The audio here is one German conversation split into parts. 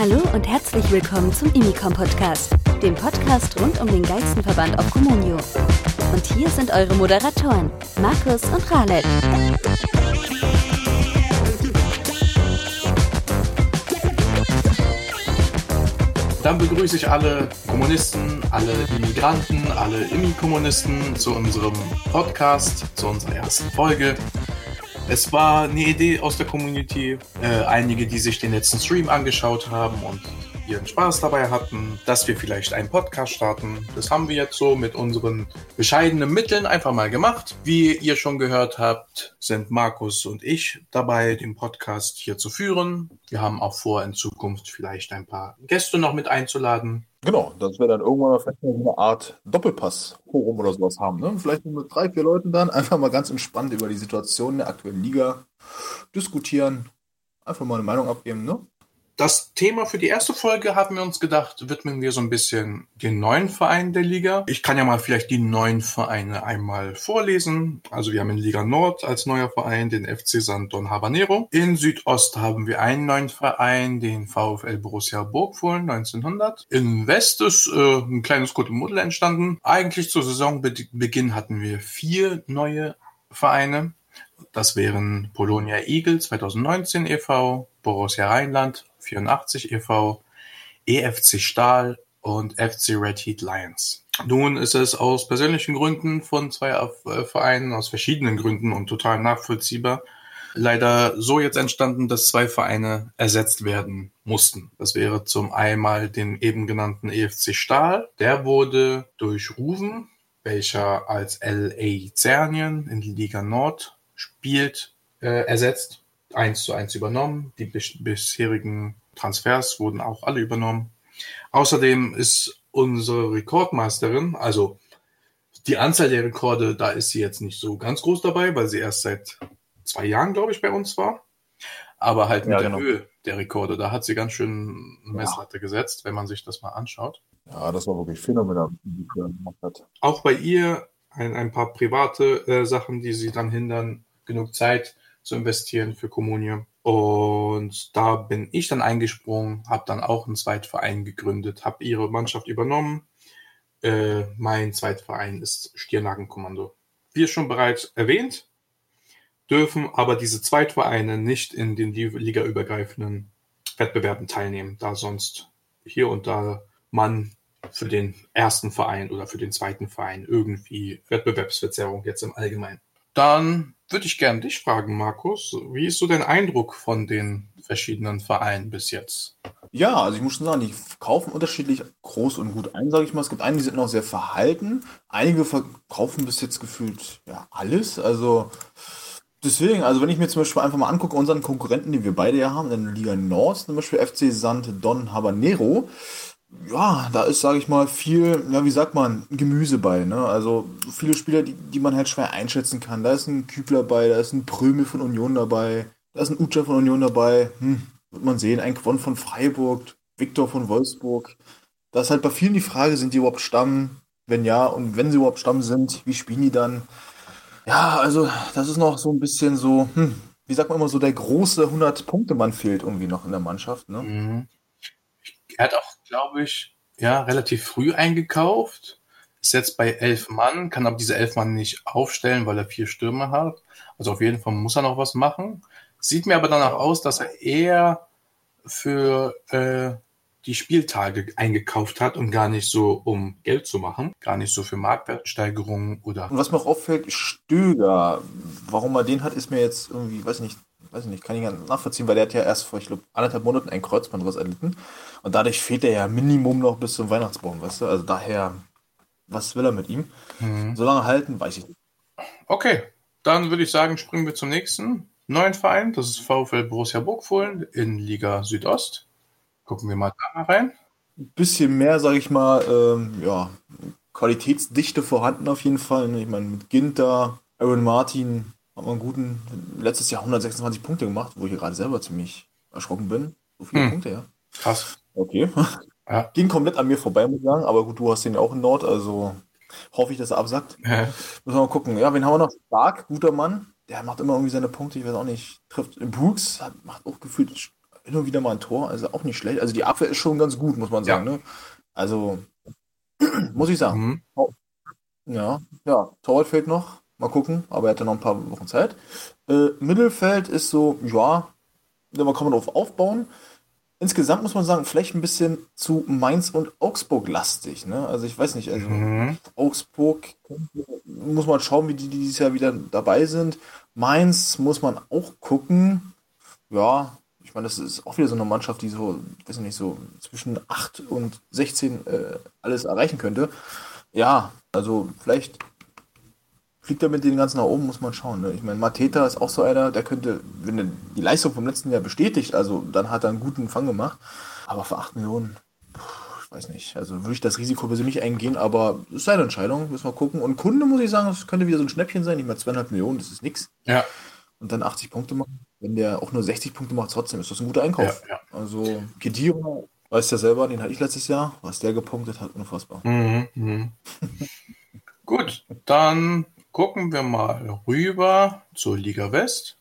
Hallo und herzlich willkommen zum Imicom Podcast, dem Podcast rund um den geilsten Verband auf Comunio. Und hier sind eure Moderatoren, Markus und Raled. Dann begrüße ich alle Kommunisten, alle Immigranten, alle Immi-Kommunisten zu unserem Podcast, zu unserer ersten Folge. Es war eine Idee aus der Community, äh, einige, die sich den letzten Stream angeschaut haben und ihren Spaß dabei hatten, dass wir vielleicht einen Podcast starten. Das haben wir jetzt so mit unseren bescheidenen Mitteln einfach mal gemacht. Wie ihr schon gehört habt, sind Markus und ich dabei, den Podcast hier zu führen. Wir haben auch vor, in Zukunft vielleicht ein paar Gäste noch mit einzuladen. Genau, dass wir dann irgendwann mal vielleicht mal eine Art Doppelpass-Forum oder sowas haben. Ne? Vielleicht mit drei, vier Leuten dann einfach mal ganz entspannt über die Situation der aktuellen Liga diskutieren, einfach mal eine Meinung abgeben. Ne? Das Thema für die erste Folge haben wir uns gedacht, widmen wir so ein bisschen den neuen Vereinen der Liga. Ich kann ja mal vielleicht die neuen Vereine einmal vorlesen. Also wir haben in Liga Nord als neuer Verein den FC San Don Habanero. In Südost haben wir einen neuen Verein, den VfL Borussia Burgfohlen 1900. In West ist äh, ein kleines Kuddelmuddel entstanden. Eigentlich zu Saisonbeginn hatten wir vier neue Vereine. Das wären Polonia Eagle 2019 e.V., Borussia Rheinland 84 e.V., EFC Stahl und FC Red Heat Lions. Nun ist es aus persönlichen Gründen von zwei äh, Vereinen, aus verschiedenen Gründen und total nachvollziehbar, leider so jetzt entstanden, dass zwei Vereine ersetzt werden mussten. Das wäre zum einmal den eben genannten EFC Stahl. Der wurde durch Ruven, welcher als LA Zernien in Liga Nord spielt, äh, ersetzt. Eins zu eins übernommen. Die bisherigen Transfers wurden auch alle übernommen. Außerdem ist unsere Rekordmeisterin, also die Anzahl der Rekorde, da ist sie jetzt nicht so ganz groß dabei, weil sie erst seit zwei Jahren, glaube ich, bei uns war. Aber halt mit ja, genau. der Höhe der Rekorde, da hat sie ganz schön Messlatte ja. gesetzt, wenn man sich das mal anschaut. Ja, das war wirklich phänomenal, wie sie gemacht hat. Auch bei ihr ein, ein paar private äh, Sachen, die sie dann hindern, genug Zeit zu investieren für Kommunie. Und da bin ich dann eingesprungen, habe dann auch einen Zweitverein gegründet, habe ihre Mannschaft übernommen. Äh, mein Zweitverein ist Stirnagenkommando. Wie schon bereits erwähnt, dürfen aber diese Zweitvereine nicht in den ligaübergreifenden Wettbewerben teilnehmen, da sonst hier und da man für den ersten Verein oder für den zweiten Verein irgendwie Wettbewerbsverzerrung jetzt im Allgemeinen. Dann würde ich gerne dich fragen, Markus. Wie ist so dein Eindruck von den verschiedenen Vereinen bis jetzt? Ja, also ich muss schon sagen, die kaufen unterschiedlich groß und gut ein, sage ich mal. Es gibt einige, die sind noch sehr verhalten. Einige verkaufen bis jetzt gefühlt ja alles. Also deswegen, also wenn ich mir zum Beispiel einfach mal angucke, unseren Konkurrenten, die wir beide ja haben, in der Liga Nord, zum Beispiel FC Sant Don Habanero, ja, da ist, sage ich mal, viel, ja, wie sagt man, Gemüse bei. Ne? Also viele Spieler, die, die man halt schwer einschätzen kann. Da ist ein Kübler dabei, da ist ein Prömel von Union dabei, da ist ein Ucha von Union dabei. Hm, wird man sehen. Ein Quon von Freiburg, Viktor von Wolfsburg. Da ist halt bei vielen die Frage, sind die überhaupt Stamm? Wenn ja, und wenn sie überhaupt Stamm sind, wie spielen die dann? Ja, also das ist noch so ein bisschen so, hm, wie sagt man immer so, der große 100-Punkte-Mann fehlt irgendwie noch in der Mannschaft. Ne? Mhm. Er hat auch glaube ich, ja, relativ früh eingekauft. Ist jetzt bei elf Mann, kann aber diese elf Mann nicht aufstellen, weil er vier Stürme hat. Also auf jeden Fall muss er noch was machen. Sieht mir aber danach aus, dass er eher für äh, die Spieltage eingekauft hat und gar nicht so, um Geld zu machen, gar nicht so für Marktwertsteigerungen oder. Und was mir auch auffällt, Stöger, warum er den hat, ist mir jetzt irgendwie, weiß nicht, weiß nicht, kann ich gar nicht nachvollziehen, weil der hat ja erst vor, ich glaube, anderthalb Monaten ein Kreuzbandriss erlitten. Und dadurch fehlt er ja Minimum noch bis zum Weihnachtsbaum, weißt du? Also daher, was will er mit ihm? Mhm. So lange halten, weiß ich nicht. Okay, dann würde ich sagen, springen wir zum nächsten neuen Verein. Das ist VfL Borussia Burgfohlen in Liga Südost. Gucken wir mal da rein. Ein bisschen mehr, sage ich mal, ähm, ja, Qualitätsdichte vorhanden auf jeden Fall. Ich meine, mit Ginter, Aaron Martin, hat man einen guten, letztes Jahr 126 Punkte gemacht, wo ich gerade selber ziemlich erschrocken bin. So viele hm. Punkte, ja. Krass. Okay. Ja. Ging komplett an mir vorbei, muss ich sagen, aber gut, du hast den ja auch in Nord, also hoffe ich, dass er absackt. Ja. Müssen wir mal gucken. Ja, wen haben wir noch? Stark, guter Mann. Der macht immer irgendwie seine Punkte, ich weiß auch nicht. Trifft Brooks, hat, macht auch gefühlt hin und wieder mal ein Tor, also auch nicht schlecht. Also die Abwehr ist schon ganz gut, muss man sagen. Ne? Also, muss ich sagen. Mhm. Ja, ja, Torwart fehlt noch. Mal gucken, aber er hat ja noch ein paar Wochen Zeit. Äh, Mittelfeld ist so, ja, da kann man drauf aufbauen. Insgesamt muss man sagen, vielleicht ein bisschen zu Mainz und Augsburg lastig. Ne? Also ich weiß nicht, also Mhm. Augsburg muss man schauen, wie die dieses Jahr wieder dabei sind. Mainz muss man auch gucken. Ja, ich meine, das ist auch wieder so eine Mannschaft, die so, weiß ich nicht, so zwischen 8 und 16 äh, alles erreichen könnte. Ja, also vielleicht fliegt er mit den ganzen nach oben, muss man schauen. Ne? Ich meine, Mateta ist auch so einer, der könnte, wenn er die Leistung vom letzten Jahr bestätigt, also dann hat er einen guten Fang gemacht. Aber für 8 Millionen, puh, ich weiß nicht. Also würde ich das Risiko persönlich eingehen, aber es ist seine Entscheidung, müssen wir gucken. Und Kunde muss ich sagen, es könnte wieder so ein Schnäppchen sein, nicht mal 2,5 Millionen, das ist nichts. Ja, Und dann 80 Punkte machen. Wenn der auch nur 60 Punkte macht, trotzdem ist das ein guter Einkauf. ja, ja. Also Kedira, weiß ja selber, den hatte ich letztes Jahr, was der gepunktet hat, unfassbar. Mhm. Mhm. Gut, dann gucken wir mal rüber zur Liga West.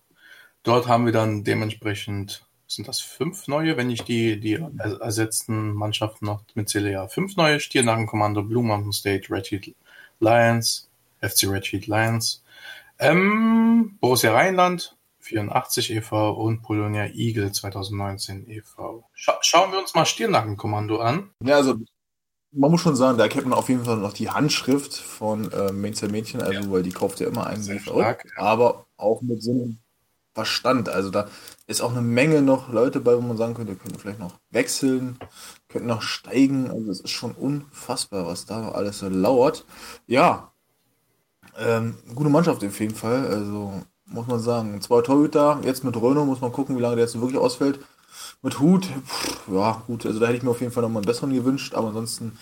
Dort haben wir dann dementsprechend, sind das fünf neue, wenn ich die, die er- ersetzten Mannschaften noch mitzähle, ja, fünf neue. Stiernagenkommando, Blue Mountain State, Red Heat Lions, FC Red Heat Lions, ähm, Borussia Rheinland, 84 e.V. und Polonia Eagle 2019 e.V. Scha schauen wir uns mal Stiernagenkommando an. Ja, also man muss schon sagen, da kennt man auf jeden Fall noch die Handschrift von äh, Mainzer Mädchen, also weil die kauft ja immer einen Sehr stark, ja. aber auch mit Sinn und Verstand. Also da ist auch eine Menge noch Leute bei, wo man sagen könnte, könnten vielleicht noch wechseln, könnten noch steigen. Also es ist schon unfassbar, was da noch alles so lauert. Ja, ähm, gute Mannschaft auf jeden Fall. Also muss man sagen, zwei Torhüter, jetzt mit Röno muss man gucken, wie lange der jetzt wirklich ausfällt. Mit Hut, pff, ja, gut, also da hätte ich mir auf jeden Fall nochmal einen besseren gewünscht, aber ansonsten,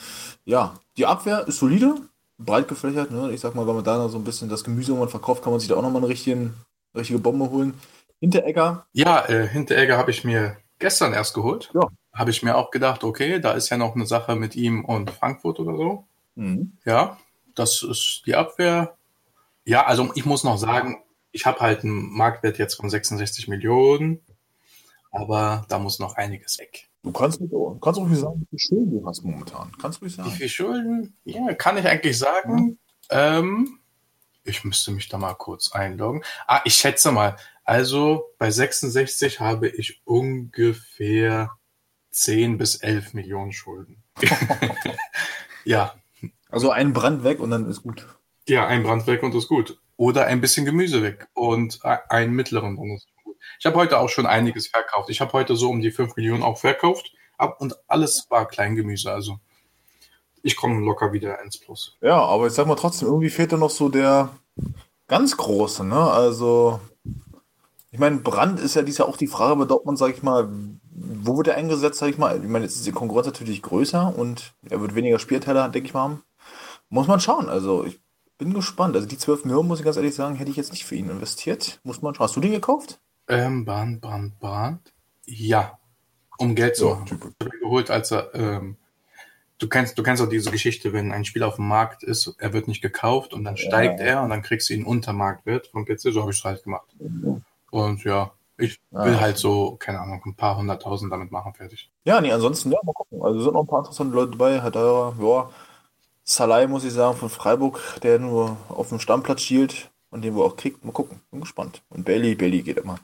ja, die Abwehr ist solide, breit gefächert, ne? Ich sag mal, wenn man da noch so ein bisschen das Gemüse irgendwann verkauft, kann man sich da auch nochmal eine richtige, richtige Bombe holen. Hinteregger, Ja, äh, Hinteregger habe ich mir gestern erst geholt. Ja. Habe ich mir auch gedacht, okay, da ist ja noch eine Sache mit ihm und Frankfurt oder so. mhm. Ja, das ist die Abwehr. Ja, also ich muss noch sagen, ich habe halt einen Marktwert jetzt von 66 Millionen, aber da muss noch einiges weg. Du kannst, mit, kannst ruhig sagen, wie viel Schulden du hast momentan. Kannst du ruhig Wie sagen. viel Schulden? Ja, kann ich eigentlich sagen. Ähm, ich müsste mich da mal kurz einloggen. Ah, ich schätze mal. Also bei 66 habe ich ungefähr 10 bis 11 Millionen Schulden. ja, Also ein Brand weg und dann ist gut. ja, ein Brand weg und ist gut. Oder ein bisschen Gemüse weg und einen mittleren und ist gut. Ich habe heute auch schon einiges verkauft. Ich habe heute so um die 5 Millionen auch verkauft ab und alles war Kleingemüse. Also ich komme locker wieder ins Plus. Ja, aber ich sag mal trotzdem, irgendwie fehlt da noch so der ganz große, ne? Also, ich meine, Brand ist ja dies Jahr auch die Frage bei Dortmund, sag ich mal, wo wird er eingesetzt, sag ich mal? Ich meine, jetzt ist die Konkurrenz natürlich größer und er wird weniger Spielteile, denke ich mal, haben. Muss man schauen. Also, ich bin gespannt. Also, die 12 Millionen, muss ich ganz ehrlich sagen, hätte ich jetzt nicht für ihn investiert. Muss man schauen. Hast du den gekauft? Ähm, Brand, Brand, Brand. Ja, um Geld zu Ja, machen. typisch. Geholt, als er, ähm, du kennst, du kennst auch diese Geschichte, wenn ein Spiel auf dem Markt ist, er wird nicht gekauft und dann steigt er und dann kriegst du ihn unter Marktwert vom PC. So habe ich es halt gemacht. Und ja, ich will halt so, keine Ahnung, ein paar hunderttausend damit machen, fertig. Ja, nee, ansonsten, ja, mal gucken. Also sind noch ein paar interessante Leute dabei. Hat er, ja, Salai, muss ich sagen, von Freiburg, der nur auf dem Stammplatz schielt und den wir auch kriegt. Mal gucken. Bin gespannt. Und Bailey, Bailey geht immer.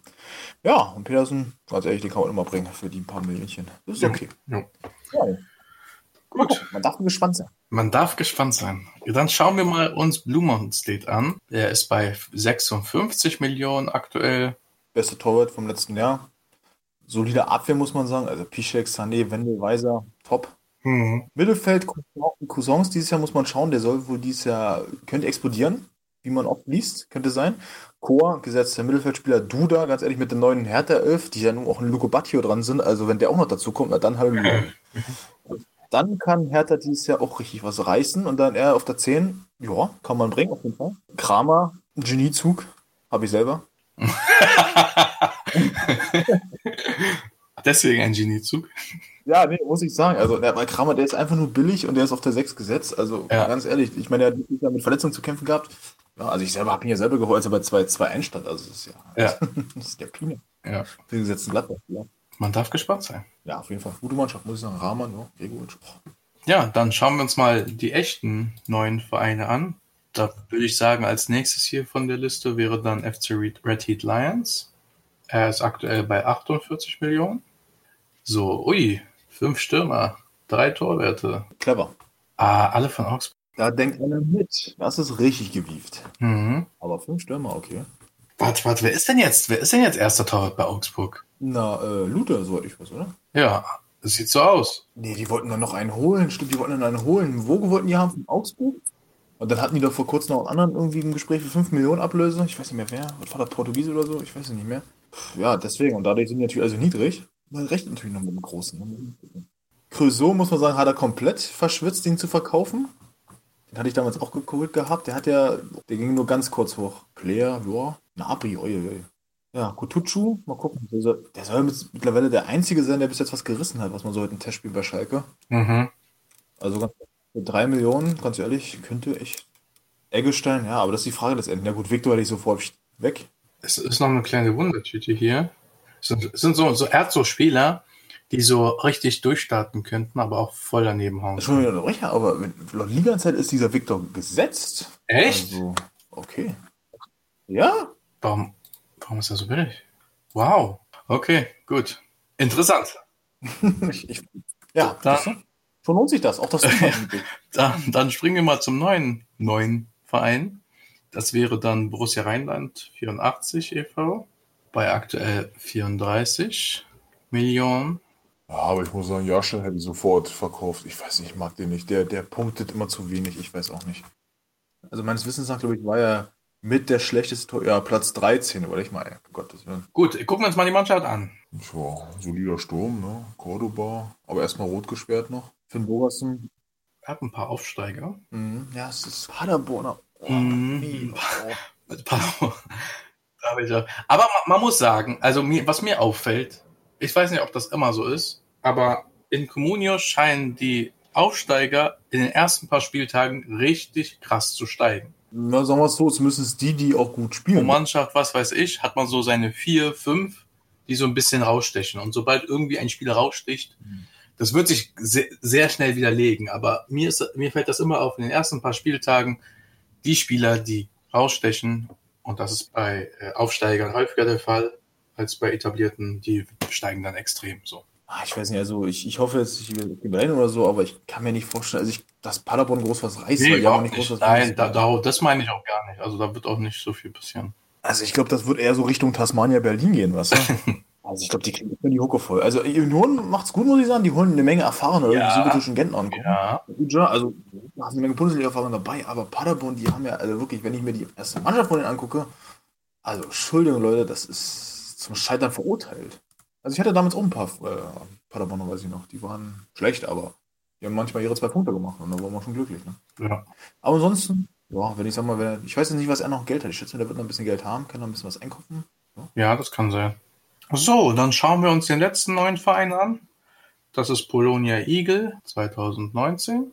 Ja, und Petersen, ganz ehrlich, den kann man immer bringen für die paar Millionchen. Das ist okay. Ja. Ja, Gut, gucken. Man darf gespannt sein. man darf gespannt sein. Dann schauen wir mal uns Blue Mountain State an. Der ist bei 56 Millionen aktuell. Beste Torwart vom letzten Jahr. Solide Abwehr, muss man sagen. Also Piszek, Sané, Wendel, Weiser, top. Mhm. Mittelfeld, Cousins dieses Jahr muss man schauen, der soll wohl dieses Jahr, könnte explodieren, wie man oft liest, könnte sein. Chor, gesetzter Mittelfeldspieler, Duda, ganz ehrlich, mit dem neuen Hertha 11, die ja nun auch in Luco Bacchio dran sind, also wenn der auch noch dazu kommt, na dann Halleluja. Dann kann Hertha dieses Jahr auch richtig was reißen und dann er auf der 10, ja, kann man bringen, auf jeden Fall. Kramer, Geniezug, habe ich selber. Deswegen ein Geniezug. Ja, nee, muss ich sagen. Also, der, weil Kramer, der ist einfach nur billig und der ist auf der 6 gesetzt. Also, Ja. ganz ehrlich, ich meine, der hat mit Verletzungen zu kämpfen gehabt. Ja, also, ich selber habe ihn ja selber geholt, als er bei 2-2 einstand. Also, das ist ja, Ja. das ist der Pine. Ja. Den gesetzten Gladbach. Ja. Man darf gespannt sein. Ja, auf jeden Fall. Gute Mannschaft, muss ich sagen. Rahman, ja, Gregoritsch. Ja, dann schauen wir uns mal die echten neuen Vereine an. Da würde ich sagen, als nächstes hier von der Liste wäre dann FC Red Heat Lions. Er ist aktuell bei 48 Millionen. So, ui, fünf Stürmer, drei Torwerte. Clever. Ah, alle von Augsburg. Da denkt einer mit. Das ist richtig gewieft. Mhm. Aber fünf Stürmer, okay. Warte, warte, wer ist denn jetzt? Wer ist denn jetzt erster Torwart bei Augsburg? Na, äh, Luther, soweit ich weiß, oder? Ja, es sieht so aus. Nee, die wollten dann noch einen holen. Stimmt, die wollten dann einen holen. Wo wollten die haben? Von Augsburg? Und dann hatten die doch vor kurzem noch einen anderen irgendwie im Gespräch für 5 Millionen Ablöse. Ich weiß nicht mehr wer. Was war das Portugiese oder so? Ich weiß es nicht mehr. Ja, deswegen. Und dadurch sind die natürlich also niedrig. Man rechnet natürlich noch mit dem Großen. Creusot, muss man sagen, hat er komplett verschwitzt, den zu verkaufen. Den hatte ich damals auch geholt gehabt. Der hat ja, der ging nur ganz kurz hoch. Player, ja. Napri, oi, oi. Ja, Kutucu, mal gucken. Der soll, mittlerweile der Einzige sein, der bis jetzt was gerissen hat, was man so heute im Testspiel bei Schalke. Mhm. Also ganz, drei Millionen, ganz ehrlich, könnte ich. Eggestein, ja, aber das ist die Frage des Enden. Ja gut, Victor hätte ich sofort weg. Es ist noch eine kleine Wundertüte hier. Es sind, es sind so, so, er hat so Spieler, die so richtig durchstarten könnten, aber auch voll daneben hauen. Schon wieder unterbrecher, aber mit, Liga-Zeit ist dieser Victor gesetzt. Echt? Also, okay. Ja? Warum, warum ist er so billig? Wow. Okay, gut. Interessant. ich, ich, ja, Da- siehst du? schon lohnt sich das. Auch das Dann, dann springen wir mal zum neuen, neuen Verein. Das wäre dann Borussia Rheinland 84 e.V. bei aktuell 34 Millionen. Ja, aber ich muss sagen, Jaschel hätte ich sofort verkauft. Ich weiß nicht, ich mag den nicht. Der, der punktet immer zu wenig, ich weiß auch nicht. Also meines Wissens nach, glaube ich, war er mit der schlechteste Tor, ja, Platz 13, oder ich mal, Gottes Willen. Gut, gucken wir uns mal die Mannschaft an. Ja, solider Sturm, ne? Cordoba, aber erstmal rot gesperrt noch. Finn Bogerson. Er hat ein paar Aufsteiger. Mhm. Ja, es ist Paderborner. Oh, Mhm. oh. Ich Aber man, man muss sagen, also mir, was mir auffällt, ich weiß nicht, ob das immer so ist, aber in Comunio scheinen die Aufsteiger in den ersten paar Spieltagen richtig krass zu steigen. Na, sagen wir es so, es müssen es die, die auch gut Pro spielen. Mannschaft, was weiß ich, hat man so seine vier, fünf, die so ein bisschen rausstechen. Und sobald irgendwie ein Spieler raussticht, das wird sich sehr, sehr schnell widerlegen. Aber mir, ist, mir fällt das immer auf in den ersten paar Spieltagen, die Spieler, die rausstechen, und das ist bei äh, Aufsteigern häufiger der Fall als bei etablierten, die steigen dann extrem so. Ah, ich weiß nicht, also ich, ich hoffe jetzt, ich gebe rein oder so, aber ich kann mir nicht vorstellen, also ich, dass Paderborn groß was reißt, Nee, weil nicht groß was Nein, da, da, das meine ich auch gar nicht. Also da wird auch nicht so viel passieren. Also ich glaube, das wird eher so Richtung Tasmania Berlin gehen, du? Also ich glaube, die kriegen die Hucke voll. Also Union macht's gut, muss ich sagen. Die holen eine Menge Erfahrung Ja. die südbritischen Gentner angucken. Ja, also da hast eine Menge Bundesliga-Erfahrung dabei, aber Paderborn, die haben ja, also wirklich, wenn ich mir die erste Mannschaft von denen angucke, also Entschuldigung, Leute, das ist zum Scheitern verurteilt. Also ich hatte damals auch ein paar äh, Paderborner, weiß ich noch, die waren schlecht, aber die haben manchmal ihre zwei Punkte gemacht und da waren wir schon glücklich. Ne? ja. Aber ansonsten, ja, wenn ich sag mal, wenn, ich weiß jetzt nicht, was er noch Geld hat. Ich schätze, der wird noch ein bisschen Geld haben, kann noch ein bisschen was einkaufen. Ja, das kann sein. So, dann schauen wir uns den letzten neuen Verein an. Das ist Polonia Eagle 2019.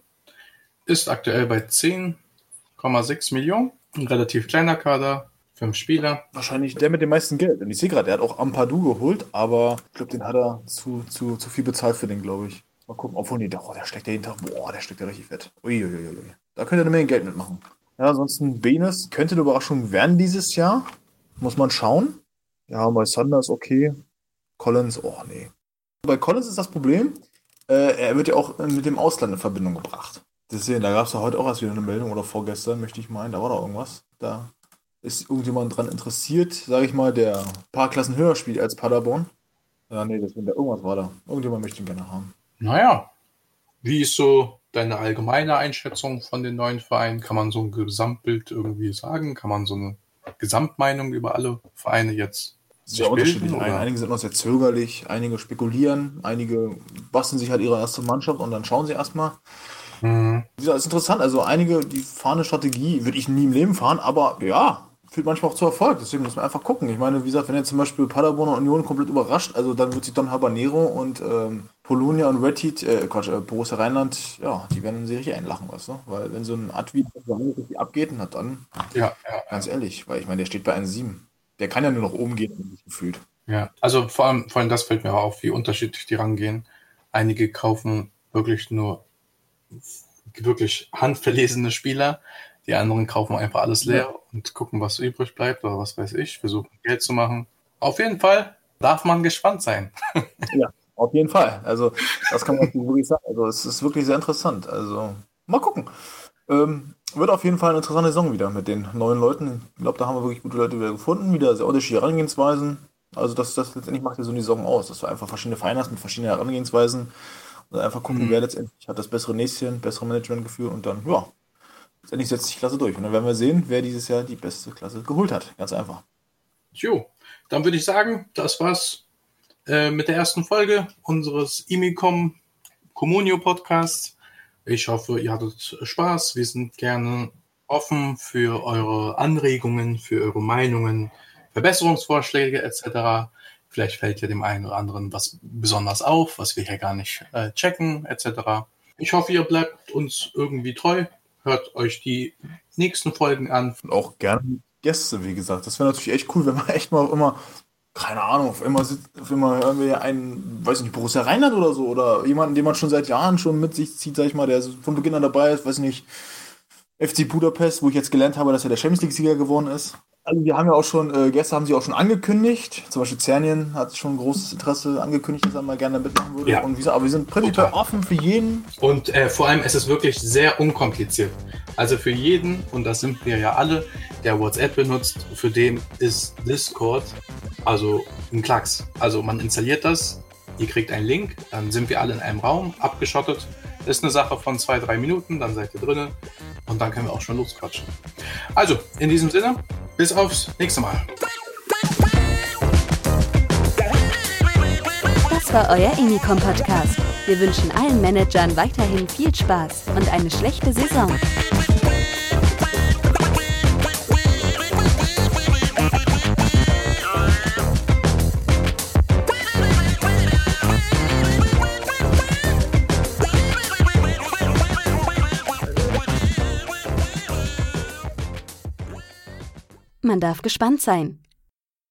Ist aktuell bei 10,6 Millionen. Ein relativ kleiner Kader, fünf Spieler. Wahrscheinlich der mit dem meisten Geld. Und ich sehe gerade, der hat auch Ampadu geholt, aber ich glaube, den hat er zu, zu, zu viel bezahlt für den, glaube ich. Mal gucken, obwohl, nee, der, oh, der steckt ja jeden Tag, boah, der steckt ja richtig fett. Uiuiui. Da könnte er eine Menge Geld mitmachen. Ja, ansonsten Benes könnte eine Überraschung werden dieses Jahr. Muss man schauen. Ja, bei Sanders okay. Collins, oh nee. Bei Collins ist das Problem, äh, er wird ja auch äh, mit dem Ausland in Verbindung gebracht. Deswegen, da gab es ja heute auch erst wieder eine Meldung oder vorgestern, möchte ich meinen, da war doch irgendwas. Da ist irgendjemand dran interessiert, sage ich mal, der ein paar Klassen höher spielt als Paderborn. Ja, nee, deswegen, da irgendwas war da. Irgendjemand möchte ihn gerne haben. Naja, wie ist so deine allgemeine Einschätzung von den neuen Vereinen? Kann man so ein Gesamtbild irgendwie sagen? Kann man so eine Gesamtmeinung über alle Vereine jetzt Sehr sich unterschiedlich. oder? Einige sind noch sehr zögerlich, einige spekulieren, einige basteln sich halt ihre erste Mannschaft und dann schauen sie erstmal. Mhm. Gesagt, ist interessant. Also einige, die fahren eine Strategie, würde ich nie im Leben fahren, aber ja, führt manchmal auch zu Erfolg. Deswegen muss man einfach gucken. Ich meine, wie gesagt, wenn jetzt zum Beispiel Paderborn und Union komplett überrascht, also dann wird sich Don Habanero und ähm, Polonia und Red Heat, äh, Quatsch, äh, Borussia Rheinland, ja, die werden sich richtig einlachen, weißt du? Weil wenn so ein Advi richtig abgeht, na dann, Ja, ja, ganz ehrlich, weil ich meine, der steht bei 1,7. Der kann ja nur noch oben gehen, gefühlt. Ja, also vor allem, vor allem das fällt mir auf, wie unterschiedlich die rangehen. Einige kaufen wirklich nur wirklich handverlesene Spieler, die anderen kaufen einfach alles leer ja. und gucken, was übrig bleibt oder was weiß ich, versuchen Geld zu machen. Auf jeden Fall darf man gespannt sein. ja, auf jeden Fall. Also das kann man wirklich sagen. Also es ist wirklich sehr interessant. Also mal gucken. Ähm, wird auf jeden Fall eine interessante Saison wieder mit den neuen Leuten. Ich glaube, da haben wir wirklich gute Leute wieder gefunden, wieder sehr unterschiedliche Herangehensweisen. Also das, das letztendlich macht ja so eine Saison aus, dass du einfach verschiedene Vereine hast mit verschiedenen Herangehensweisen und einfach gucken, mhm. wer letztendlich hat das bessere Näschen, bessere Managementgefühl und dann, ja, letztendlich setzt sich die Klasse durch. Und dann werden wir sehen, wer dieses Jahr die beste Klasse geholt hat. Ganz einfach. Jo, dann würde ich sagen, das war's äh, mit der ersten Folge unseres Imicom Communio Podcasts. Ich hoffe, ihr hattet Spaß. Wir sind gerne offen für eure Anregungen, für eure Meinungen, Verbesserungsvorschläge etc. Vielleicht fällt ja dem einen oder anderen was besonders auf, was wir hier gar nicht äh, checken etc. Ich hoffe, ihr bleibt uns irgendwie treu, hört euch die nächsten Folgen an. Und auch gerne Gäste, wie gesagt. Das wäre natürlich echt cool, wenn man echt mal immer, keine Ahnung, auf immer, auf immer hören wir einen, weiß nicht, Borussia Rheinland oder so, oder jemanden, den man schon seit Jahren schon mit sich zieht, sag ich mal, der von Beginn an dabei ist, weiß nicht, FC Budapest, wo ich jetzt gelernt habe, dass er der Champions League-Sieger geworden ist. Also wir haben ja auch schon, äh, Gäste haben sie auch schon angekündigt. Zum Beispiel Zernien hat schon großes Interesse angekündigt, dass er mal gerne mitmachen würde. Ja. Und wie, aber wir sind prinzipiell Total. offen für jeden. Und äh, vor allem, es ist wirklich sehr unkompliziert. Also für jeden, und das sind wir ja alle, der WhatsApp benutzt, für den ist Discord also ein Klacks. Also man installiert das, ihr kriegt einen Link, dann sind wir alle in einem Raum, abgeschottet. Ist eine Sache von zwei, drei Minuten, dann seid ihr drinnen und dann können wir auch schon losquatschen. Also, in diesem Sinne, bis aufs nächste Mal. Das war euer Emicom Podcast. Wir wünschen allen Managern weiterhin viel Spaß und eine schlechte Saison. Man darf gespannt sein.